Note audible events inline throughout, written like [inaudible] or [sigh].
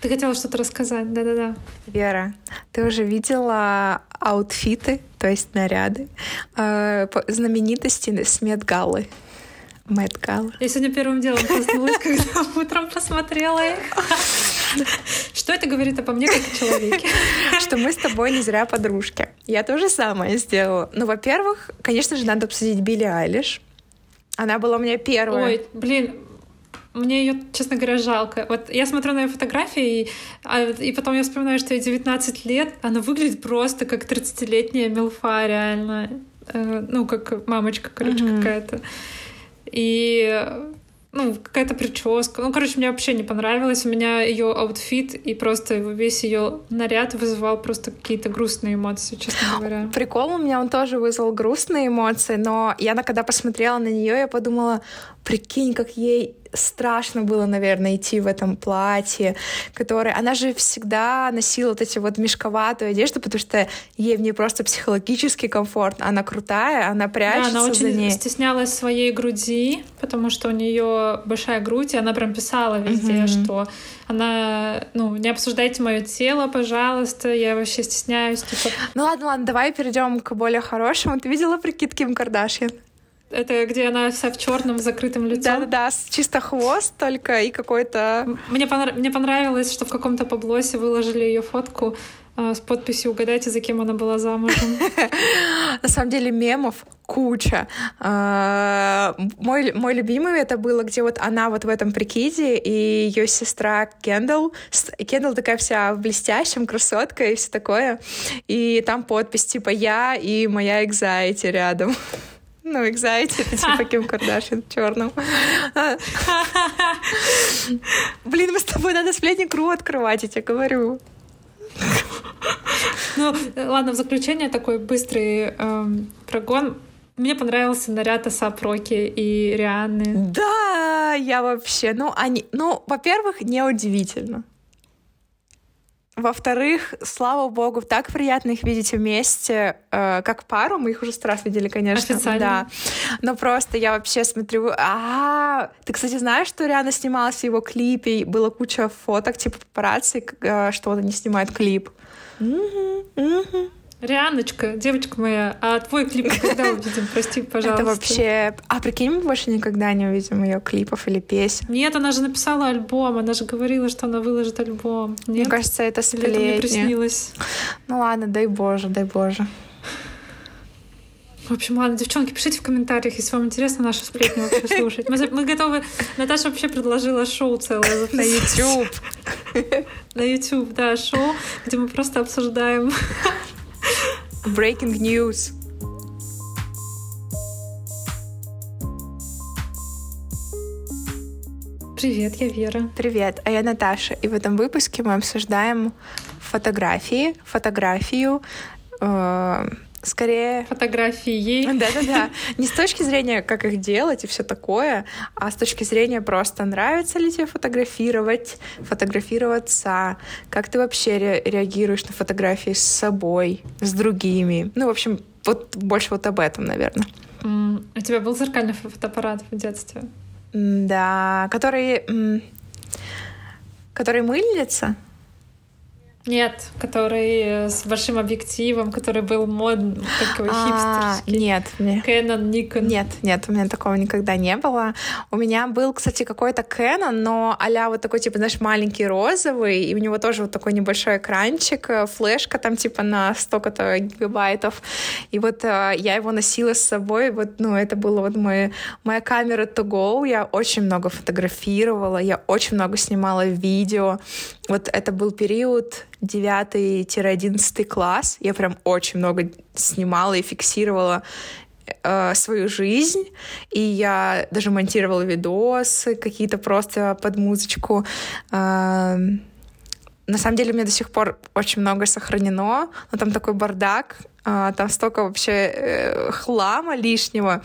Ты хотела что-то рассказать, да-да-да. Вера, ты уже видела аутфиты, то есть наряды э, знаменитости с Медгалы? Мэтт. Я сегодня первым делом проснулась, [laughs] когда утром посмотрела их. Что это говорит обо мне как о человеке? Что мы с тобой не зря подружки. Я то же самое сделала. Ну, во-первых, конечно же, надо обсудить Билли Айлиш. Она была у меня первая. Ой, блин, мне ее, честно говоря, жалко. Вот я смотрю на ее фотографии, и, а, и потом я вспоминаю, что ей 19 лет. Она выглядит просто как 30-летняя милфа, реально. Э, ну, как мамочка, короче, mm-hmm. какая-то. И ну, какая-то прическа. Ну, короче, мне вообще не понравилось. У меня ее outfit и просто весь ее наряд вызывал просто какие-то грустные эмоции, честно говоря. Прикол у меня он тоже вызвал грустные эмоции, но я когда посмотрела на нее, я подумала, прикинь, как ей страшно было, наверное, идти в этом платье, которое... Она же всегда носила вот эти вот мешковатую одежду, потому что ей в ней просто психологически комфортно. Она крутая, она прячется да, она очень за ней. стеснялась своей груди, потому что у нее большая грудь, и она прям писала везде, mm-hmm. что она, ну, не обсуждайте мое тело, пожалуйста, я вообще стесняюсь. Типа... Ну ладно, ладно, давай перейдем к более хорошему. Ты видела прикидки Ким Кардашьян? Это где она вся в черном закрытым лицом. Да-да-да, чисто хвост только и какой-то... Мне, понрав... Мне понравилось, что в каком-то поблосе выложили ее фотку э, с подписью «Угадайте, за кем она была замужем». [laughs] На самом деле мемов куча. А, мой, мой любимый это было, где вот она вот в этом прикиде, и ее сестра Кендалл. Кендалл такая вся в блестящем, красотка и все такое. И там подпись типа «Я и моя экзайти рядом». [laughs] Ну, экзайти, это [laughs] типа Ким Кардашьян в черном. [laughs] Блин, мы с тобой надо сплетник РУ открывать, я тебе говорю. Ну, ладно, в заключение такой быстрый эм, прогон. Мне понравился наряд Асап Роки и Рианны. Да, я вообще, ну, они, ну, во-первых, неудивительно. Во-вторых, слава богу, так приятно их видеть вместе, э, как пару. Мы их уже сто раз видели, конечно. Официально. Да. Но просто я вообще смотрю... А, ты, кстати, знаешь, что Риана снималась в его клипе? Была куча фоток, типа папарацци, э, что они снимают клип. Угу, угу. Рианочка, девочка моя, а твой клип когда [laughs] увидим? Прости, пожалуйста. Это вообще... А прикинь, мы больше никогда не увидим ее клипов или песен. Нет, она же написала альбом, она же говорила, что она выложит альбом. Нет? Мне кажется, это сплетни. Или это мне приснилось? Ну ладно, дай боже, дай боже. В общем, ладно, девчонки, пишите в комментариях, если вам интересно нашу сплетню вообще [laughs] слушать. Мы, мы готовы... Наташа вообще предложила шоу целое. На YouTube. [laughs] На YouTube, да, шоу, где мы просто обсуждаем Breaking news. Привет, я Вера. Привет, а я Наташа. И в этом выпуске мы обсуждаем фотографии, фотографию, э, скорее... Фотографии. [laughs] Да-да-да. Не с точки зрения, как их делать и все такое, а с точки зрения просто нравится ли тебе фотографировать, фотографироваться, как ты вообще ре реагируешь на фотографии с собой, с другими. Ну, в общем, вот больше вот об этом, наверное. Mm. У тебя был зеркальный фотоаппарат в детстве? Да, который... Который мылится? Нет, который с большим объективом, который был модный, такой а, хипстерский. Нет. Canon, Nikon. Нет, нет, у меня такого никогда не было. У меня был, кстати, какой-то Canon, но а вот такой, типа, знаешь, маленький розовый, и у него тоже вот такой небольшой экранчик, э, флешка там, типа, на столько-то гигабайтов. И вот э, я его носила с собой, вот, ну, это было вот мой, моя камера to go, я очень много фотографировала, я очень много снимала видео. Вот это был период 9-11 класс. Я прям очень много снимала и фиксировала э, свою жизнь, и я даже монтировала видосы какие-то просто под музычку. Э, на самом деле у меня до сих пор очень много сохранено, но там такой бардак, э, там столько вообще э, хлама лишнего.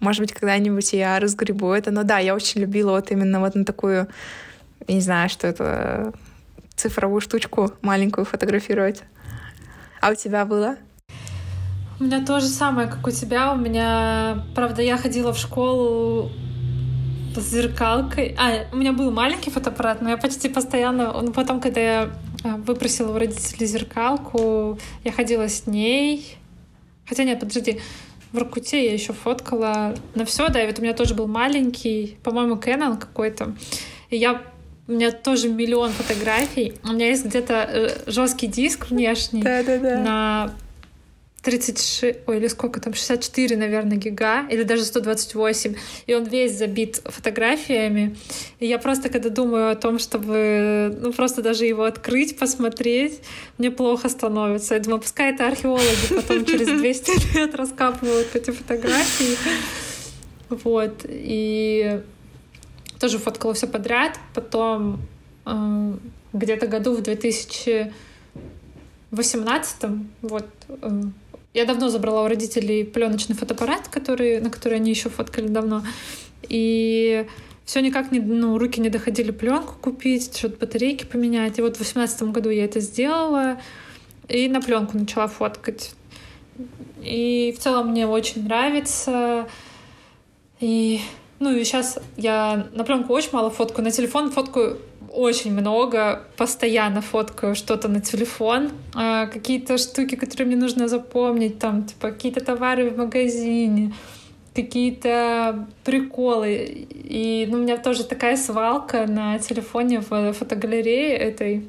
Может быть, когда-нибудь я разгребу это. Но да, я очень любила вот именно вот на такую, не знаю, что это цифровую штучку маленькую фотографировать. А у тебя было? У меня то же самое, как у тебя. У меня, правда, я ходила в школу с зеркалкой. А, у меня был маленький фотоаппарат, но я почти постоянно... Ну, потом, когда я а, выпросила у родителей зеркалку, я ходила с ней. Хотя нет, подожди, в Ракуте я еще фоткала на все, да, и вот у меня тоже был маленький, по-моему, Canon какой-то. И я у меня тоже миллион фотографий. У меня есть где-то э, жесткий диск внешний да, да, да. на 36, ой, или сколько там, 64, наверное, гига, или даже 128, и он весь забит фотографиями. И я просто, когда думаю о том, чтобы, ну, просто даже его открыть, посмотреть, мне плохо становится. Я думаю, пускай это археологи потом [laughs] через 200 лет раскапывают эти фотографии. Вот, и тоже фоткала все подряд. Потом э, где-то году в 2018 вот э, я давно забрала у родителей пленочный фотоаппарат, который, на который они еще фоткали давно. И все никак не, ну, руки не доходили пленку купить, что-то батарейки поменять. И вот в 2018 году я это сделала и на пленку начала фоткать. И в целом мне очень нравится. И ну и сейчас я на пленку очень мало фоткаю, на телефон фоткаю очень много, постоянно фоткаю что-то на телефон, а, какие-то штуки, которые мне нужно запомнить, там, типа, какие-то товары в магазине, какие-то приколы. И ну, у меня тоже такая свалка на телефоне в фотогалерее этой,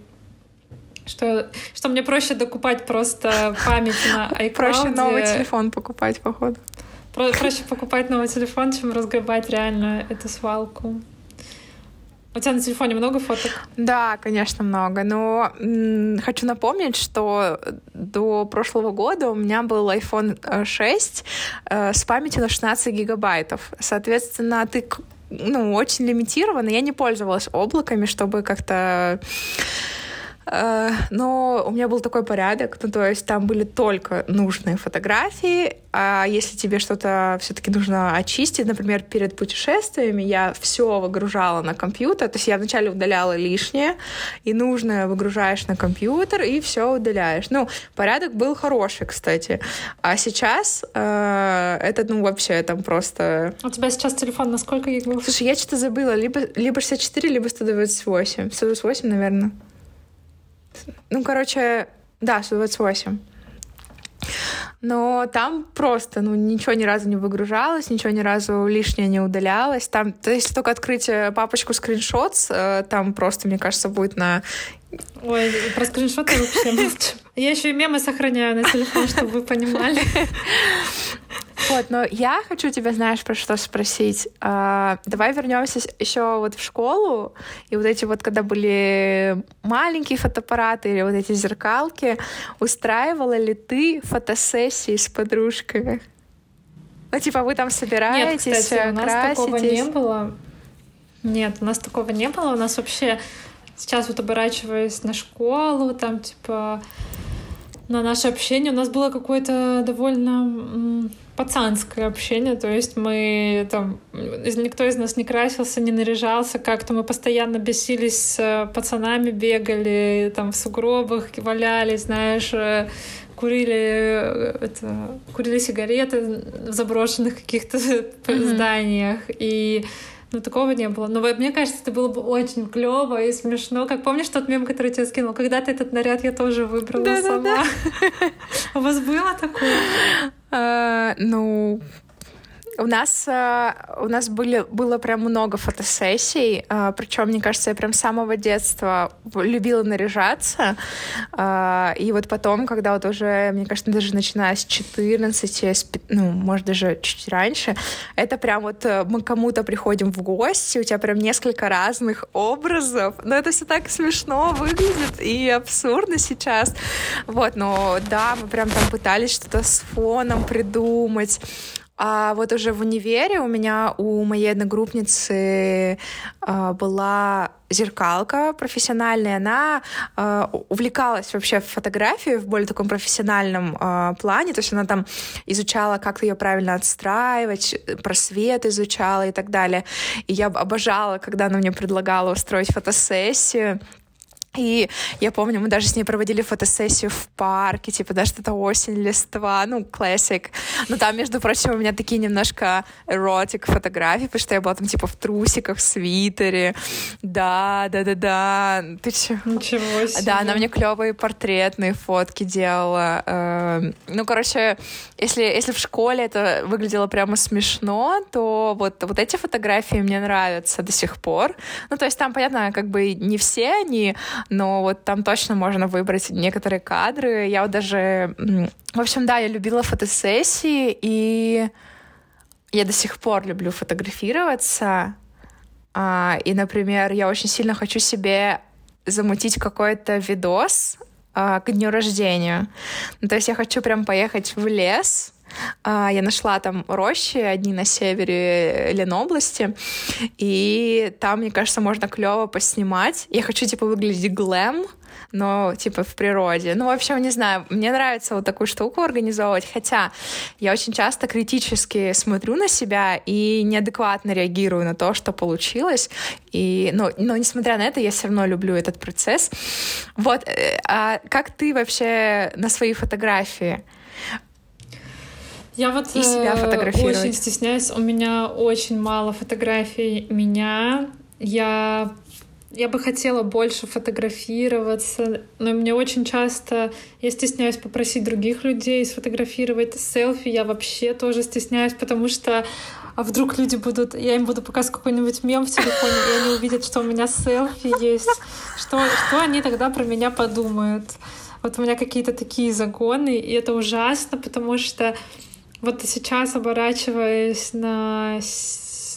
что, что мне проще докупать просто память на [laughs] iCloud. Проще новый телефон покупать, походу. Проще покупать новый телефон, чем разгребать реально эту свалку. У тебя на телефоне много фоток? Да, конечно, много. Но м- хочу напомнить, что до прошлого года у меня был iPhone 6 э, с памятью на 16 гигабайтов. Соответственно, ты ну, очень лимитирована. Я не пользовалась облаками, чтобы как-то Э, но у меня был такой порядок, ну, то есть там были только нужные фотографии, а если тебе что-то все-таки нужно очистить, например, перед путешествиями, я все выгружала на компьютер, то есть я вначале удаляла лишнее, и нужное выгружаешь на компьютер, и все удаляешь. Ну, порядок был хороший, кстати. А сейчас э, это, ну, вообще там просто... У тебя сейчас телефон на сколько гигов? Слушай, я что-то забыла, либо, либо 64, либо 128. 128, наверное. Ну, короче, да, 128. Но там просто, ну, ничего ни разу не выгружалось, ничего ни разу лишнее не удалялось. Там, то есть только открыть э, папочку скриншот, э, там просто, мне кажется, будет на... Ой, про скриншоты вообще молчу. [laughs] Я еще и мемы сохраняю на телефон, [laughs] чтобы вы понимали. Вот, но я хочу тебя, знаешь, про что спросить. А, давай вернемся еще вот в школу, и вот эти вот, когда были маленькие фотоаппараты или вот эти зеркалки, устраивала ли ты фотосессии с подружками? Ну, типа, вы там собираетесь, Нет, кстати, у нас краситесь? такого не было. Нет, у нас такого не было. У нас вообще сейчас вот оборачиваясь на школу, там, типа, на наше общение, у нас было какое-то довольно пацанское общение, то есть мы там, никто из нас не красился, не наряжался, как-то мы постоянно бесились с пацанами, бегали там в сугробах, валялись, знаешь, э, курили, э, это, курили сигареты в заброшенных каких-то [laughs] mm-hmm. зданиях, и ну, такого не было. Но мне кажется, это было бы очень клево и смешно. Как помнишь тот мем, который я скинул? Когда-то этот наряд я тоже выбрала да, сама. Да, [laughs] да. У вас было такое? Uh, ну, у нас, э, у нас были, было прям много фотосессий, э, причем, мне кажется, я прям с самого детства любила наряжаться. Э, и вот потом, когда вот уже, мне кажется, даже начиная с 14, ну, может, даже чуть раньше, это прям вот мы кому-то приходим в гости, у тебя прям несколько разных образов, но это все так смешно выглядит и абсурдно сейчас. Вот, но да, мы прям там пытались что-то с фоном придумать. А вот уже в универе у меня у моей одногруппницы э, была зеркалка профессиональная, она э, увлекалась вообще фотографией в более таком профессиональном э, плане, то есть она там изучала, как ее правильно отстраивать, просвет изучала и так далее. И я обожала, когда она мне предлагала устроить фотосессию. И я помню, мы даже с ней проводили фотосессию в парке, типа, даже это осень, листва, ну, классик. Но там, между прочим, у меня такие немножко эротик фотографии, потому что я была там, типа, в трусиках, в свитере. Да, да, да, да. Ты че? Ничего себе. Да, она мне клевые портретные фотки делала. Эм, ну, короче, если, если в школе это выглядело прямо смешно, то вот, вот эти фотографии мне нравятся до сих пор. Ну, то есть там, понятно, как бы не все они но вот там точно можно выбрать некоторые кадры. Я вот даже... В общем, да, я любила фотосессии, и я до сих пор люблю фотографироваться. А, и, например, я очень сильно хочу себе замутить какой-то видос а, к дню рождения. Ну, то есть я хочу прям поехать в лес, я нашла там рощи, одни на севере Ленобласти, и там, мне кажется, можно клево поснимать. Я хочу, типа, выглядеть глэм, но, типа, в природе. Ну, в общем, не знаю, мне нравится вот такую штуку организовывать, хотя я очень часто критически смотрю на себя и неадекватно реагирую на то, что получилось, и, но, но несмотря на это, я все равно люблю этот процесс. Вот, э, а как ты вообще на свои фотографии? Я вот и себя э, фотографировать. очень стесняюсь. У меня очень мало фотографий меня. Я я бы хотела больше фотографироваться, но мне очень часто я стесняюсь попросить других людей сфотографировать селфи. Я вообще тоже стесняюсь, потому что а вдруг люди будут, я им буду показывать какой-нибудь мем в телефоне, и они увидят, что у меня селфи есть. Что, что они тогда про меня подумают? Вот у меня какие-то такие загоны, и это ужасно, потому что вот сейчас, оборачиваясь на,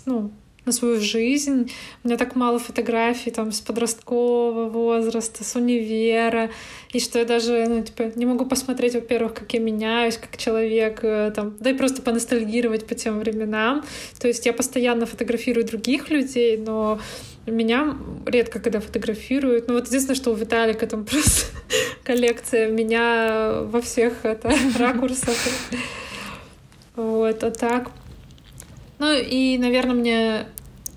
ну, на свою жизнь, у меня так мало фотографий там с подросткового возраста, с универа, и что я даже, ну, типа, не могу посмотреть, во-первых, как я меняюсь, как человек, э, там, да и просто поностальгировать по тем временам. То есть я постоянно фотографирую других людей, но меня редко когда фотографируют. Ну вот единственное, что у Виталика там [laughs] просто коллекция меня во всех это, ракурсах. Вот, а так. Ну и, наверное, мне,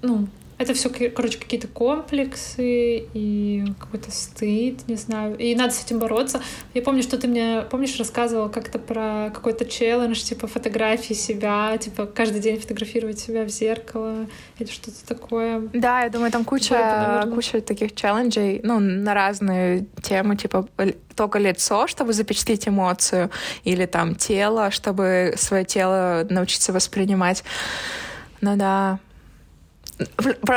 ну, это все, короче, какие-то комплексы и какой-то стыд, не знаю. И надо с этим бороться. Я помню, что ты мне, помнишь, рассказывала как-то про какой-то челлендж, типа фотографии себя, типа каждый день фотографировать себя в зеркало или что-то такое. Да, я думаю, там куча, Будет, куча таких челленджей, ну, на разные темы, типа только лицо, чтобы запечатлеть эмоцию, или там тело, чтобы свое тело научиться воспринимать. Ну да,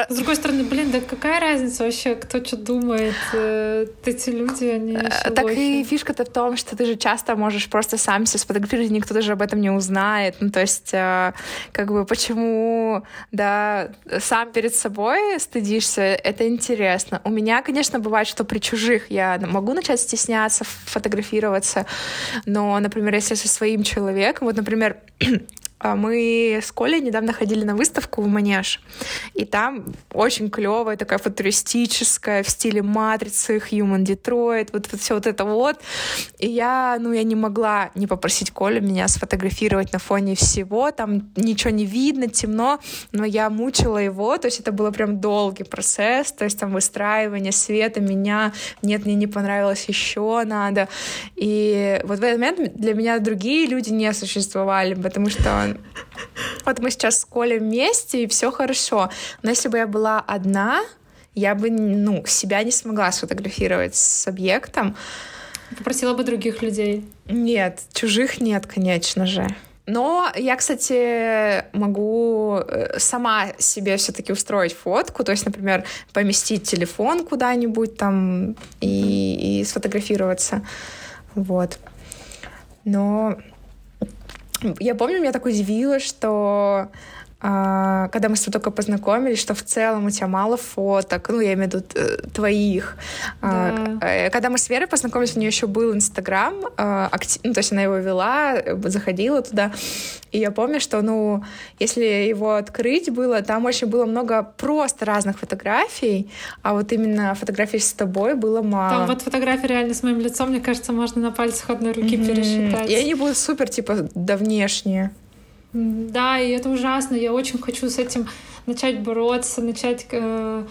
с другой стороны, блин, да какая разница вообще, кто что думает? Э, эти люди, они э, Так и фишка-то в том, что ты же часто можешь просто сам себя сфотографировать, никто даже об этом не узнает. Ну, то есть, э, как бы, почему, да, сам перед собой стыдишься, это интересно. У меня, конечно, бывает, что при чужих я могу начать стесняться, фотографироваться, но, например, если со своим человеком, вот, например, А мы с Колей недавно ходили на выставку в Манеж, и там очень клевая, такая футуристическая, в стиле матрицы, Human Detroit, вот, вот все вот это вот. И я, ну, я не могла не попросить Колю меня сфотографировать на фоне всего, там ничего не видно, темно, но я мучила его, то есть это было прям долгий процесс, то есть там выстраивание света меня, нет, мне не понравилось, еще надо. И вот в этот момент для меня другие люди не существовали, потому что вот мы сейчас с Колей вместе, и все хорошо. Но если бы я была одна, я бы, ну, себя не смогла сфотографировать с объектом. Попросила бы других людей. Нет, чужих нет, конечно же. Но я, кстати, могу э, сама себе все-таки устроить фотку, то есть, например, поместить телефон куда-нибудь там и, и сфотографироваться. Вот. Но я помню, меня так удивило, что когда мы с тобой только познакомились, что в целом у тебя мало фоток, ну, я имею в виду э, твоих. А, да. А, когда мы с Верой познакомились, у нее еще был Инстаграм, а, ну, то есть она его вела, заходила туда, и я помню, что, ну, если его открыть было, там очень было много просто разных фотографий, а вот именно фотографий с тобой было мало. Там вот фотографии реально с моим лицом, мне кажется, можно на пальцах одной руки mm-hmm. пересчитать. И они будут супер, типа, да внешние. Да, и это ужасно. Я очень хочу с этим начать бороться, начать э,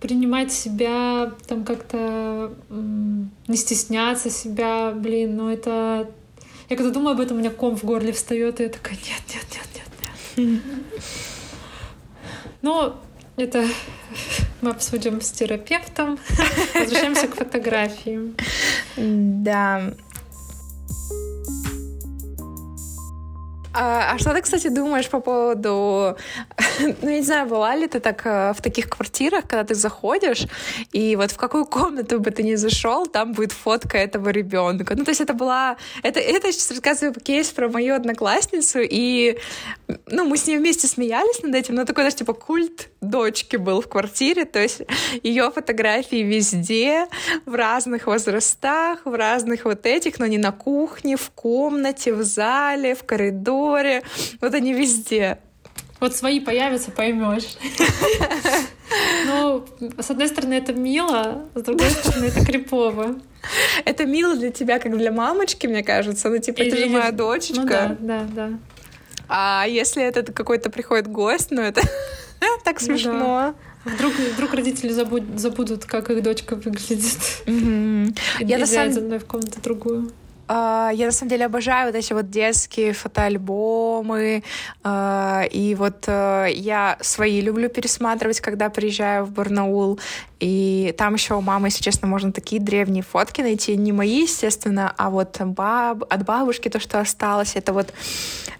принимать себя, там как-то не стесняться себя, блин, ну это... Я когда думаю об этом, у меня ком в горле встает, и я такая, нет, нет, нет, нет, нет. Ну, это мы обсудим с терапевтом. Возвращаемся к фотографии. Да. А, а что ты, кстати, думаешь по поводу... [laughs] ну, я не знаю, была ли ты так э, в таких квартирах, когда ты заходишь, и вот в какую комнату бы ты ни зашел, там будет фотка этого ребенка. Ну, то есть это была... Это, это сейчас рассказываю кейс про мою одноклассницу, и ну, мы с ней вместе смеялись над этим, но такой, даже типа, культ дочки был в квартире, то есть ее фотографии везде, в разных возрастах, в разных вот этих, но не на кухне, в комнате, в зале, в коридоре, вот они везде. Вот свои появятся, поймешь. [laughs] Ну, с одной стороны, это мило, с другой стороны, это крипово. Это мило для тебя, как для мамочки, мне кажется. Ну, типа, ты же моя дочечка. Ну, да, да, да. А если это какой-то приходит гость, ну это [laughs] так смешно. Да. Вдруг, вдруг родители забудут, забудут, как их дочка выглядит. Mm-hmm. И Я на самом... в комнату другую. Uh, я на самом деле обожаю вот эти вот детские фотоальбомы, uh, и вот uh, я свои люблю пересматривать, когда приезжаю в Барнаул, и там еще у мамы, если честно, можно такие древние фотки найти, не мои, естественно, а вот баб... от бабушки то, что осталось, это вот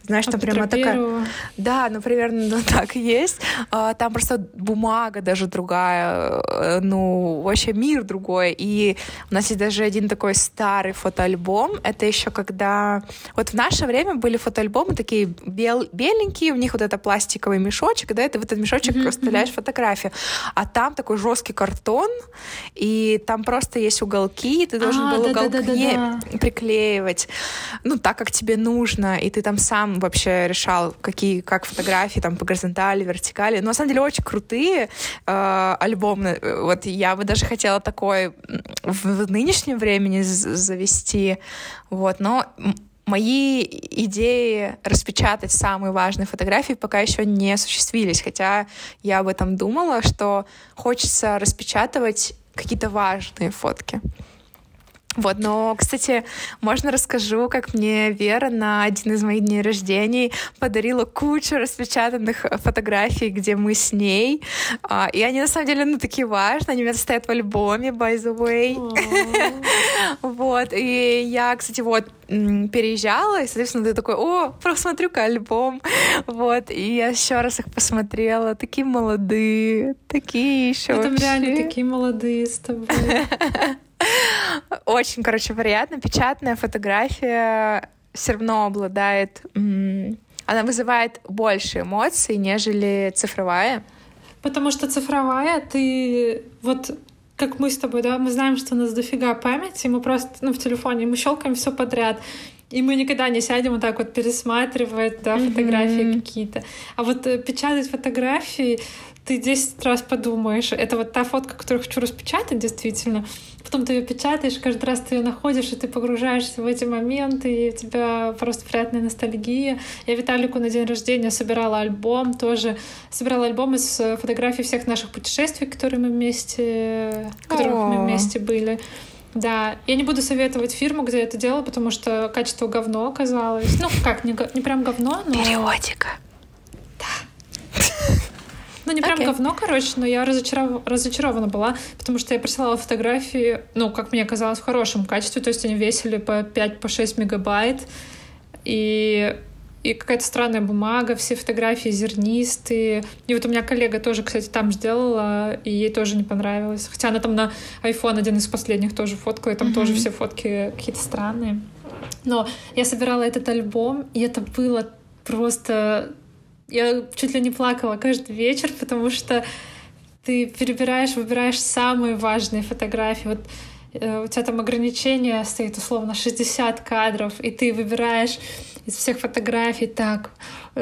знаешь, там прямо такая... Да, ну, примерно ну, [laughs] так и есть. А, там просто бумага даже другая, э, ну, вообще мир другой. И у нас есть даже один такой старый фотоальбом. Это еще когда... Вот в наше время были фотоальбомы такие бел... беленькие, в них вот это пластиковый мешочек, да, и ты в этот мешочек mm-hmm. вставляешь фотографию. А там такой жесткий картон, и там просто есть уголки, и ты должен а, был да, уголки да, да, да, приклеивать, ну, так, как тебе нужно, и ты там сам вообще решал, какие, как фотографии там по горизонтали, вертикали. Но на самом деле очень крутые э, альбомы. Вот я бы даже хотела такой в нынешнем времени завести. Вот, но мои идеи распечатать самые важные фотографии пока еще не осуществились, хотя я об этом думала, что хочется распечатывать какие-то важные фотки. Вот, но, кстати, можно расскажу, как мне Вера на один из моих дней рождения подарила кучу распечатанных фотографий, где мы с ней. А, и они, на самом деле, ну, такие важные. Они у меня стоят в альбоме, by the way. [laughs] Вот, и я, кстати, вот переезжала, и, соответственно, ты такой, о, просмотрю-ка альбом. Вот, и я еще раз их посмотрела. Такие молодые, такие еще Там реально такие молодые с тобой. [laughs] Очень, короче, приятно. Печатная фотография все равно обладает... Она вызывает больше эмоций, нежели цифровая. Потому что цифровая, ты вот как мы с тобой, да, мы знаем, что у нас дофига памяти, мы просто, ну, в телефоне, мы щелкаем все подряд. И мы никогда не сядем вот так вот пересматривать, да, фотографии mm-hmm. какие-то. А вот э, печатать фотографии, ты 10 раз подумаешь, это вот та фотка, которую хочу распечатать, действительно. Потом ты ее печатаешь, каждый раз ты ее находишь, и ты погружаешься в эти моменты, и у тебя просто приятная ностальгия. Я Виталику на день рождения собирала альбом, тоже собирала альбом из фотографий всех наших путешествий, которые мы вместе, в которых мы вместе были. Да, я не буду советовать фирму, где я это делала, потому что качество говно оказалось. Ну, как, не, не прям говно, но... Периодика. Ну, не прям okay. говно, короче, но я разочаров... разочарована была, потому что я присылала фотографии, ну, как мне казалось, в хорошем качестве, то есть они весили по 5-6 по мегабайт, и и какая-то странная бумага, все фотографии зернистые. И вот у меня коллега тоже, кстати, там сделала, и ей тоже не понравилось. Хотя она там на iPhone один из последних тоже фоткала, и там mm-hmm. тоже все фотки какие-то странные. Но я собирала этот альбом, и это было просто я чуть ли не плакала каждый вечер, потому что ты перебираешь, выбираешь самые важные фотографии. Вот у тебя там ограничение стоит условно 60 кадров, и ты выбираешь из всех фотографий так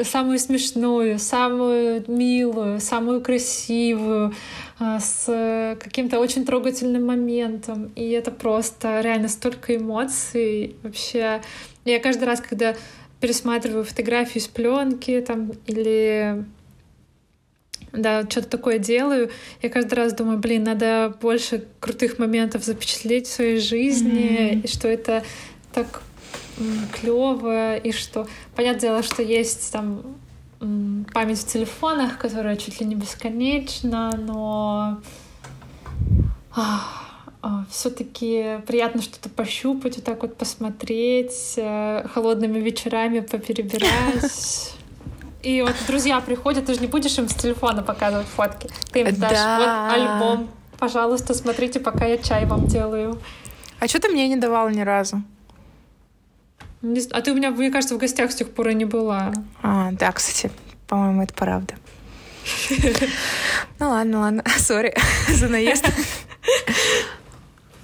самую смешную, самую милую, самую красивую, э, с каким-то очень трогательным моментом. И это просто реально столько эмоций. Вообще, я каждый раз, когда пересматриваю фотографии с пленки там или да, что-то такое делаю, я каждый раз думаю, блин, надо больше крутых моментов запечатлеть в своей жизни, mm-hmm. и что это так клево, и что, понятное дело, что есть там память в телефонах, которая чуть ли не бесконечна, но все-таки приятно что-то пощупать, вот так вот посмотреть, э, холодными вечерами поперебирать. [laughs] И вот друзья приходят, ты же не будешь им с телефона показывать фотки. Ты им дашь да. вот альбом. Пожалуйста, смотрите, пока я чай вам делаю. А что ты мне не давала ни разу? А ты у меня, мне кажется, в гостях с тех пор и не была. А, да, кстати, по-моему, это правда. Ну ладно, ладно, [laughs] сори [laughs] за наезд.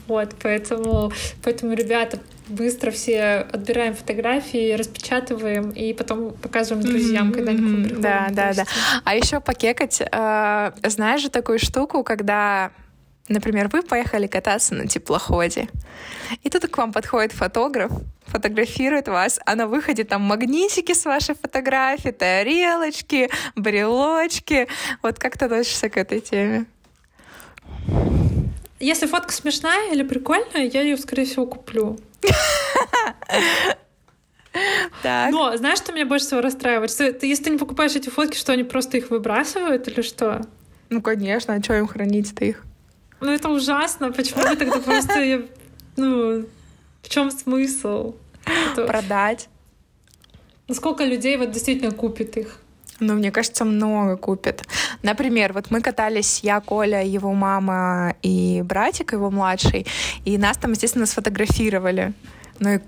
Вот, поэтому, поэтому, ребята, быстро все отбираем фотографии, распечатываем и потом показываем друзьям, mm-hmm, когда они приходят. Да, да, да. А еще покекать, э, знаешь же такую штуку, когда Например, вы поехали кататься на теплоходе, и тут к вам подходит фотограф, фотографирует вас, а на выходе там магнитики с вашей фотографией, тарелочки, брелочки. Вот как ты относишься к этой теме? Если фотка смешная или прикольная, я ее, скорее всего, куплю. Так. Но знаешь, что меня больше всего расстраивает? Что ты, если ты не покупаешь эти фотки, что они просто их выбрасывают или что? Ну, конечно, а что им хранить-то их? Ну, это ужасно. Почему вы тогда просто... Ну, в чем смысл? Продать. Ну, сколько людей вот действительно купит их? Ну, мне кажется, много купят. Например, вот мы катались, я, Коля, его мама и братик его младший, и нас там, естественно, сфотографировали. Ну и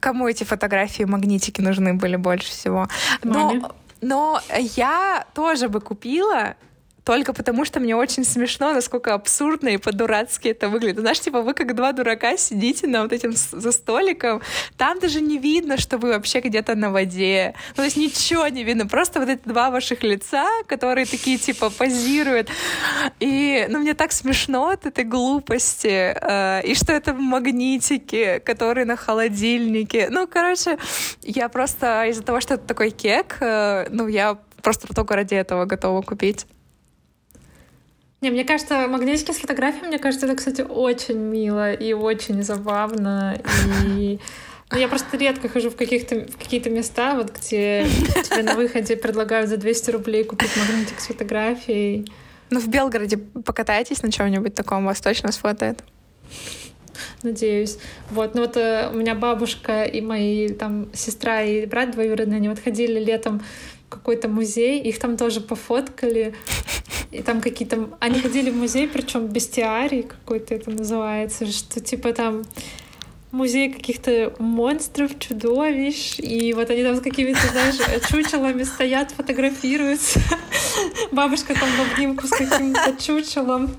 кому эти фотографии магнитики нужны были больше всего? Но, но я тоже бы купила, только потому, что мне очень смешно, насколько абсурдно и по-дурацки это выглядит. Знаешь, типа вы как два дурака сидите на вот этим за столиком, там даже не видно, что вы вообще где-то на воде. Ну, то есть ничего не видно, просто вот эти два ваших лица, которые такие типа позируют. И, ну, мне так смешно от этой глупости. Э, и что это магнитики, которые на холодильнике. Ну, короче, я просто из-за того, что это такой кек, э, ну, я просто только ради этого готова купить. Не, мне кажется, магнитики с фотографией, мне кажется, это, кстати, очень мило и очень забавно. И ну, [laughs] я просто редко хожу в, каких-то, в какие-то места, вот где тебе на выходе предлагают за 200 рублей купить магнитик с фотографией. Ну, в Белгороде покатайтесь на чем-нибудь таком, вас точно сфотает. Надеюсь. Вот, ну вот э, у меня бабушка и мои там сестра и брат двоюродные, они вот ходили летом в какой-то музей, их там тоже пофоткали. И там какие-то... Они ходили в музей, причем бестиарий какой-то это называется, что типа там музей каких-то монстров, чудовищ, и вот они там с какими-то, знаешь, чучелами стоят, фотографируются. Бабушка там в обнимку с каким-то чучелом.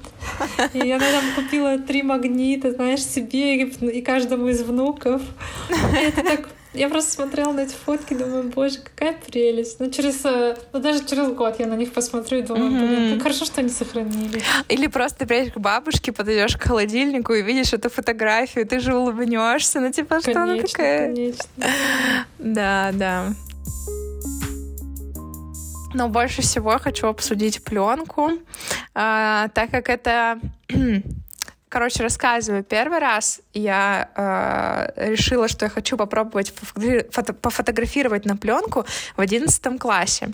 И она там купила три магнита, знаешь, себе и каждому из внуков. Это так я просто смотрела на эти фотки, думаю, боже, какая прелесть. Ну, через, э, ну, даже через год я на них посмотрю и думаю, блин, как хорошо, что они сохранились. Или просто ты приедешь к бабушке, подойдешь к холодильнику и видишь эту фотографию, ты же улыбнешься, ну, типа, конечно, что она такая? Конечно. Да, да. Но больше всего хочу обсудить пленку, а, так как это [clears throat] Короче, рассказываю. Первый раз я э, решила, что я хочу попробовать фото пофотографировать на пленку в одиннадцатом классе,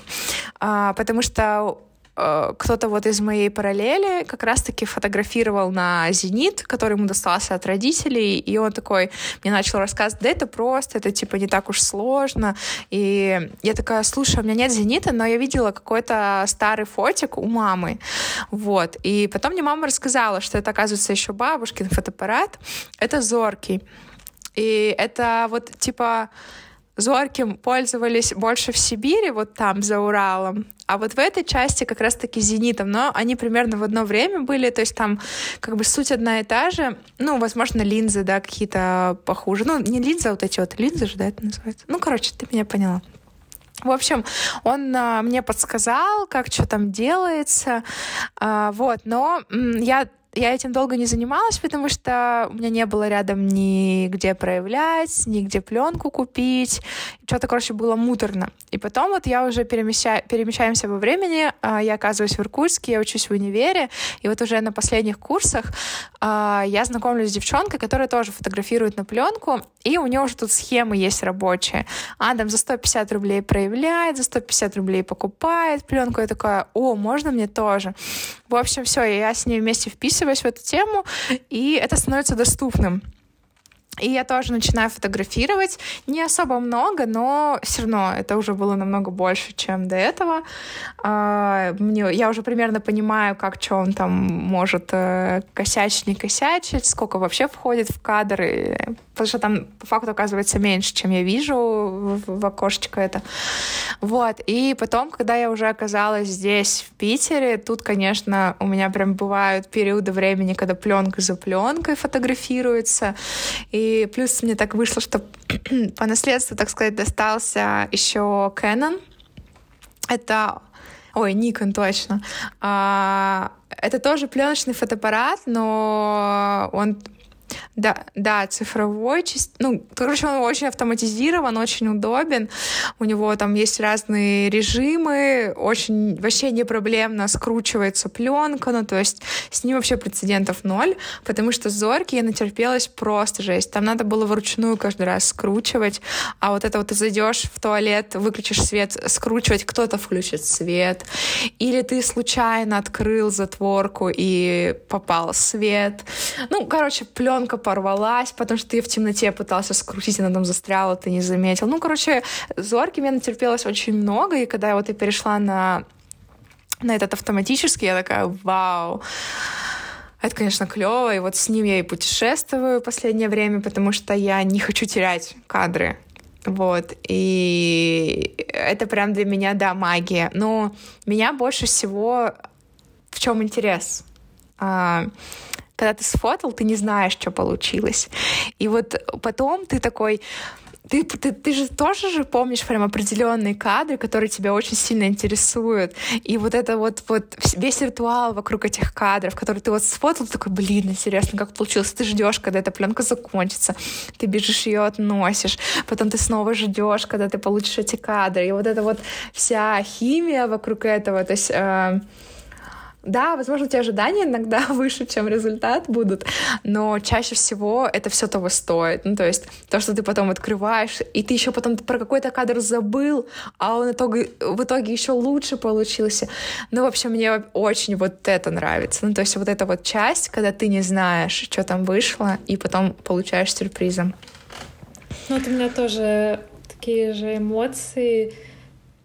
э, потому что кто-то вот из моей параллели как раз-таки фотографировал на «Зенит», который ему достался от родителей, и он такой мне начал рассказывать, да это просто, это типа не так уж сложно, и я такая, слушай, у меня нет «Зенита», но я видела какой-то старый фотик у мамы, вот, и потом мне мама рассказала, что это, оказывается, еще бабушкин фотоаппарат, это «Зоркий», и это вот типа зорким пользовались больше в Сибири, вот там, за Уралом, а вот в этой части как раз-таки зенитом, но они примерно в одно время были, то есть там как бы суть одна и та же, ну, возможно, линзы, да, какие-то похуже, ну, не линзы, а вот эти вот линзы же, да, это называется, ну, короче, ты меня поняла. В общем, он а, мне подсказал, как что там делается, а, вот, но м, я я этим долго не занималась, потому что у меня не было рядом ни где проявлять, ни где пленку купить. Что-то, короче, было муторно. И потом вот я уже перемещаю, перемещаемся во времени, а, я оказываюсь в Иркутске, я учусь в универе, и вот уже на последних курсах а, я знакомлюсь с девчонкой, которая тоже фотографирует на пленку, и у нее уже тут схемы есть рабочие. А, за 150 рублей проявляет, за 150 рублей покупает пленку. Я такая, о, можно мне тоже? В общем, все, я с ней вместе вписываюсь в эту тему, и это становится доступным. И я тоже начинаю фотографировать. Не особо много, но все равно это уже было намного больше, чем до этого. А, мне, я уже примерно понимаю, как что он там может э, косячить, не косячить, сколько вообще входит в кадр. Потому что там по факту оказывается меньше, чем я вижу в, в окошечко это. Вот. И потом, когда я уже оказалась здесь, в Питере, тут, конечно, у меня прям бывают периоды времени, когда пленка за пленкой фотографируется. И и плюс мне так вышло, что [clears throat] по наследству, так сказать, достался еще Canon. Это Ой, Nikon точно. А, это тоже пленочный фотоаппарат, но он да, да, цифровой, ну, короче, он очень автоматизирован, очень удобен. У него там есть разные режимы, очень вообще не проблемно скручивается пленка, ну, то есть с ним вообще прецедентов ноль, потому что зорки я натерпелась просто жесть. Там надо было вручную каждый раз скручивать, а вот это вот ты зайдешь в туалет, выключишь свет, скручивать, кто-то включит свет, или ты случайно открыл затворку и попал свет. Ну, короче, пленка порвалась, потому что ты в темноте пытался скрутить, она там застряла, ты не заметил. Ну, короче, зорки мне натерпелось очень много, и когда я вот и перешла на, на этот автоматический, я такая, вау, это, конечно, клево, и вот с ним я и путешествую в последнее время, потому что я не хочу терять кадры. Вот, и это прям для меня, да, магия. Но меня больше всего в чем интерес? А, когда ты сфотал, ты не знаешь, что получилось. И вот потом ты такой, ты, ты, ты же тоже же помнишь прям определенные кадры, которые тебя очень сильно интересуют. И вот это вот, вот весь ритуал вокруг этих кадров, которые ты вот сфотал, такой, блин, интересно, как получилось. Ты ждешь, когда эта пленка закончится. Ты бежишь ее относишь. Потом ты снова ждешь, когда ты получишь эти кадры. И вот это вот вся химия вокруг этого. То есть э, да, возможно, у тебя ожидания иногда [laughs] выше, чем результат будут, но чаще всего это все того стоит. Ну, то есть то, что ты потом открываешь, и ты еще потом про какой-то кадр забыл, а он в итоге, в итоге еще лучше получился. Ну, в общем, мне очень вот это нравится. Ну, то есть вот эта вот часть, когда ты не знаешь, что там вышло, и потом получаешь сюрпризом. Ну, вот у меня тоже такие же эмоции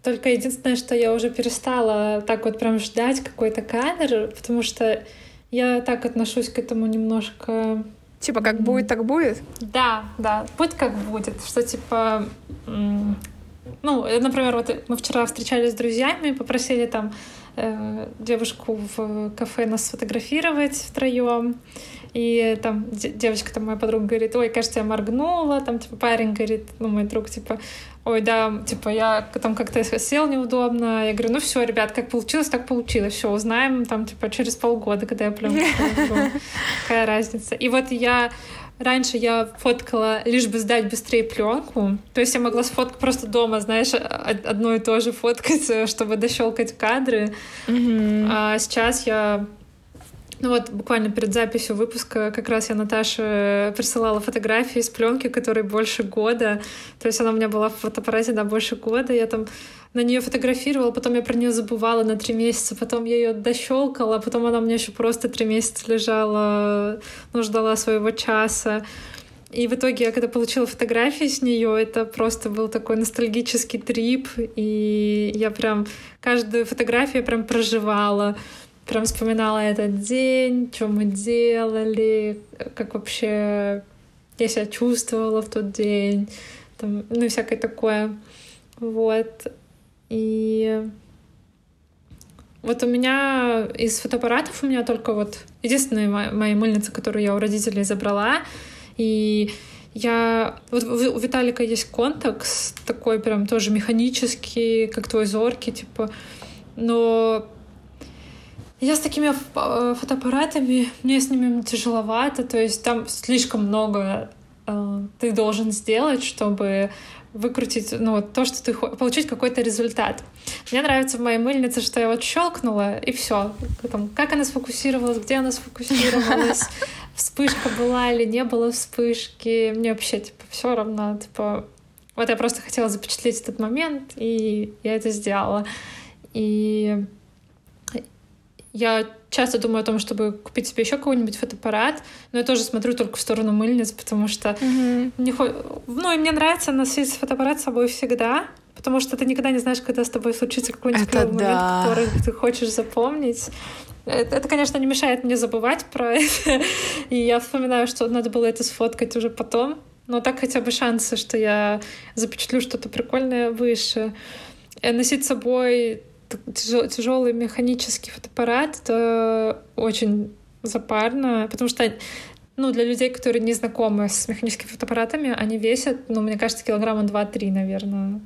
только единственное, что я уже перестала так вот прям ждать какой-то кадр, потому что я так отношусь к этому немножко... Типа, как будет, так будет? Да, да, будет как будет. Что типа... Ну, например, вот мы вчера встречались с друзьями, попросили там э, девушку в кафе нас сфотографировать втроем. И там девочка, там моя подруга говорит, ой, кажется, я моргнула, там, типа, парень говорит, ну, мой друг, типа, ой, да, типа, я там как-то сел неудобно. Я говорю, ну все, ребят, как получилось, так получилось. Все, узнаем там, типа, через полгода, когда я пленку [laughs] Какая разница. И вот я Раньше я фоткала лишь бы сдать быстрее пленку. То есть я могла сфоткать просто дома, знаешь, одно и то же фоткать, чтобы дощелкать кадры. Mm-hmm. А сейчас я ну вот буквально перед записью выпуска как раз я Наташе присылала фотографии с пленки, которой больше года. То есть она у меня была в фотоаппарате на больше года. Я там на нее фотографировала, потом я про нее забывала на три месяца, потом я ее дощелкала, потом она у меня еще просто три месяца лежала, ну, ждала своего часа. И в итоге я когда получила фотографии с нее, это просто был такой ностальгический трип, и я прям каждую фотографию прям проживала прям вспоминала этот день, что мы делали, как вообще я себя чувствовала в тот день, там, ну всякое такое. Вот. И вот у меня из фотоаппаратов у меня только вот единственная моя, мыльница, которую я у родителей забрала. И я... Вот у Виталика есть контакс такой прям тоже механический, как твой зоркий, типа. Но Я с такими э, фотоаппаратами, мне с ними тяжеловато, то есть там слишком много э, ты должен сделать, чтобы выкрутить, ну, вот то, что ты получить какой-то результат. Мне нравится в моей мыльнице, что я вот щелкнула, и все. Как она сфокусировалась, где она сфокусировалась, [laughs] вспышка была или не было вспышки. Мне вообще, типа, все равно, типа, вот я просто хотела запечатлеть этот момент, и я это сделала. И я часто думаю о том, чтобы купить себе еще какой-нибудь фотоаппарат, но я тоже смотрю только в сторону мыльниц, потому что mm-hmm. не хо... ну, и мне нравится носить фотоаппарат с собой всегда, потому что ты никогда не знаешь, когда с тобой случится какой-нибудь это момент, да. который ты хочешь запомнить. Это, это, конечно, не мешает мне забывать про это. И я вспоминаю, что надо было это сфоткать уже потом. Но так хотя бы шансы, что я запечатлю что-то прикольное выше. Э, носить с собой тяжелый механический фотоаппарат, это очень запарно, потому что ну, для людей, которые не знакомы с механическими фотоаппаратами, они весят, ну, мне кажется, килограмма 2-3, наверное.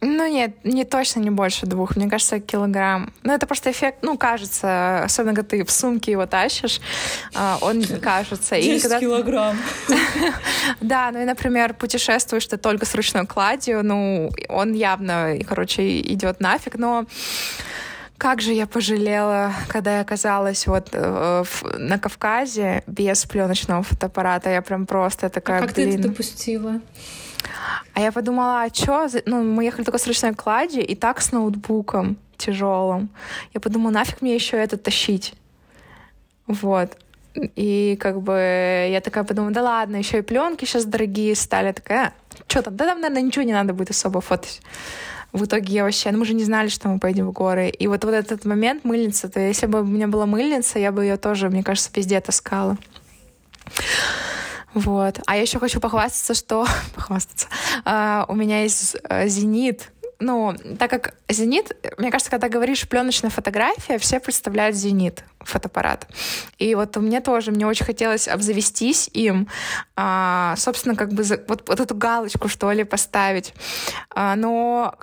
Ну нет, не точно не больше двух. Мне кажется, килограмм. Ну это просто эффект, ну кажется, особенно когда ты в сумке его тащишь, а, он [laughs] кажется. 10 и когда... килограмм. [laughs] Да, ну и, например, путешествуешь ты только с ручной кладью, ну он явно, короче, идет нафиг, но как же я пожалела, когда я оказалась вот э, в, на Кавказе без пленочного фотоаппарата. Я прям просто такая, а как блин. ты это допустила? А я подумала, а что? Ну, мы ехали только с ручной кладью и так с ноутбуком тяжелым. Я подумала, нафиг мне еще это тащить? Вот. И как бы я такая подумала, да ладно, еще и пленки сейчас дорогие стали. Такая, что там, да там, наверное, ничего не надо будет особо фотать. В итоге я вообще, ну мы же не знали, что мы поедем в горы. И вот, вот этот момент мыльница, то если бы у меня была мыльница, я бы ее тоже, мне кажется, везде таскала. Вот. А я еще хочу похвастаться, что... [laughs] похвастаться. Uh, у меня есть uh, зенит. Ну, так как зенит, мне кажется, когда говоришь пленочная фотография, все представляют зенит фотоаппарат. И вот у меня тоже, мне очень хотелось обзавестись им, а, собственно, как бы за, вот, вот эту галочку, что ли, поставить. А, но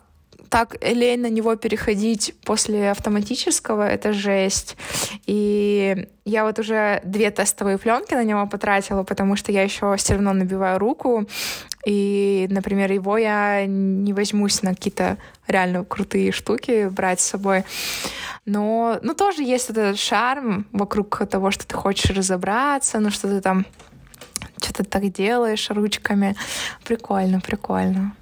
так лень на него переходить после автоматического, это жесть. И я вот уже две тестовые пленки на него потратила, потому что я еще все равно набиваю руку. И, например, его я не возьмусь на какие-то реально крутые штуки брать с собой. Но ну, тоже есть этот шарм вокруг того, что ты хочешь разобраться, ну что ты там что-то так делаешь ручками. Прикольно, прикольно.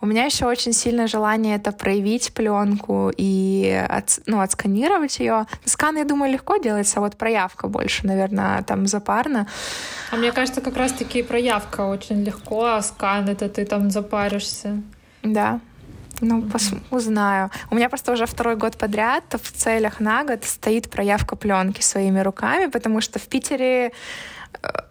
У меня еще очень сильное желание это проявить пленку и от, ну, отсканировать ее. Скан, я думаю, легко делается, а вот проявка больше, наверное, там запарно. А мне кажется, как раз-таки проявка очень легко, а скан это ты там запаришься. Да. Ну, пос... узнаю. У меня просто уже второй год подряд в целях на год стоит проявка пленки своими руками, потому что в Питере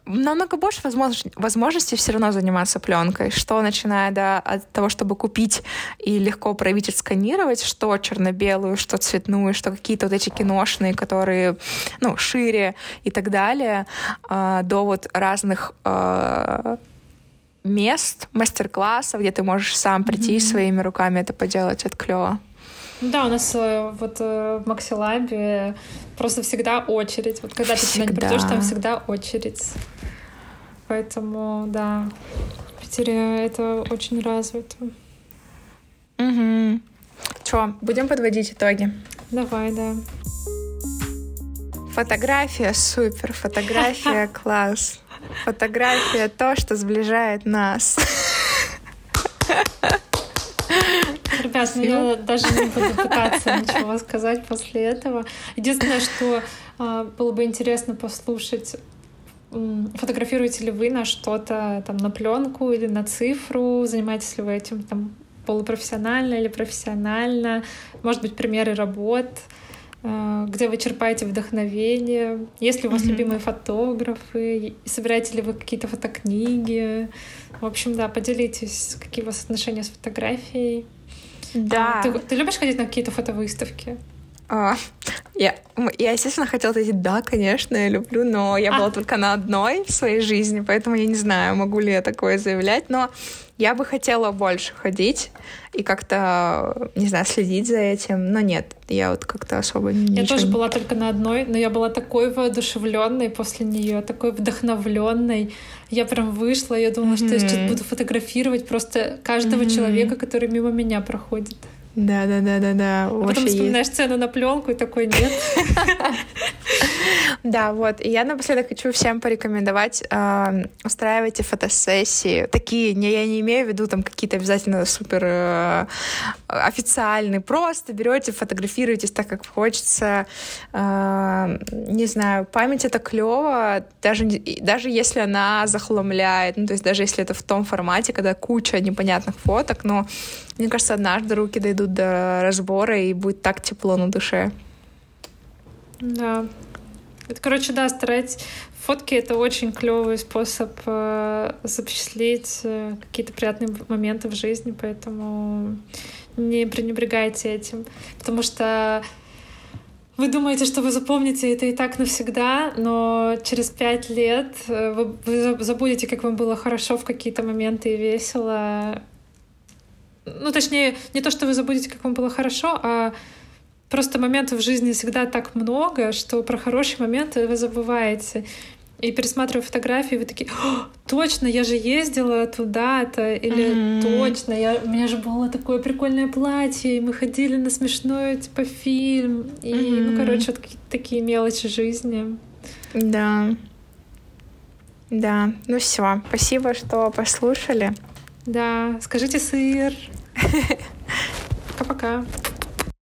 намного больше возможно, возможностей все равно заниматься пленкой, что начиная да, от того, чтобы купить и легко проявить и сканировать, что черно-белую, что цветную, что какие-то вот эти киношные, которые ну, шире и так далее, э, до вот разных э, мест, мастер-классов, где ты можешь сам прийти mm-hmm. своими руками это поделать, это клево. Да, у нас э, вот э, в Максилабе просто всегда очередь. Вот когда всегда. ты туда не придешь, там всегда очередь. Поэтому, да, в Питере это очень развито. Угу. Что, будем подводить итоги? Давай, да. Фотография супер, фотография класс. Фотография то, что сближает нас. [laughs] Ребят, ну я даже не буду пытаться ничего сказать после этого. Единственное, что а, было бы интересно послушать, фотографируете ли вы на что-то там на пленку или на цифру, занимаетесь ли вы этим там полупрофессионально или профессионально, может быть, примеры работ, а, где вы черпаете вдохновение, есть ли у вас mm-hmm. любимые фотографы, собираете ли вы какие-то фотокниги. В общем, да, поделитесь, какие у вас отношения с фотографией. Да. Ты, ты любишь ходить на какие-то фотовыставки? А, я, я, естественно, хотела ответить, да, конечно, я люблю, но я была а. только на одной в своей жизни, поэтому я не знаю, могу ли я такое заявлять, но я бы хотела больше ходить и как-то, не знаю, следить за этим, но нет, я вот как-то особо не... Я тоже была только на одной, но я была такой воодушевленной после нее, такой вдохновленной. Я прям вышла, я думала, mm-hmm. что я сейчас буду фотографировать просто каждого mm-hmm. человека, который мимо меня проходит. Да, да, да, да, да. А потом вспоминаешь есть. цену на пленку и такой нет. [laughs] Да, вот. И я напоследок хочу всем порекомендовать э, устраивайте фотосессии. Такие, не, я не имею в виду там какие-то обязательно супер э, официальные. Просто берете, фотографируетесь так, как хочется. Э, не знаю, память это клево, даже, даже если она захламляет, ну, то есть даже если это в том формате, когда куча непонятных фоток, но мне кажется, однажды руки дойдут до разбора, и будет так тепло на душе. Да. Это, короче, да, старайтесь. Фотки — это очень клевый способ э, запечатлеть э, какие-то приятные моменты в жизни, поэтому не пренебрегайте этим. Потому что вы думаете, что вы запомните это и так навсегда, но через пять лет э, вы, вы забудете, как вам было хорошо в какие-то моменты и весело, ну, точнее, не то, что вы забудете, как вам было хорошо, а просто моментов в жизни всегда так много, что про хорошие моменты вы забываете. И пересматривая фотографии, вы такие, точно, я же ездила туда-то, или mm-hmm. точно, я, у меня же было такое прикольное платье, и мы ходили на смешной, типа, фильм. И, mm-hmm. ну, короче, вот такие мелочи жизни. Да. Да, ну все, спасибо, что послушали. Да, скажите сыр. Пока-пока.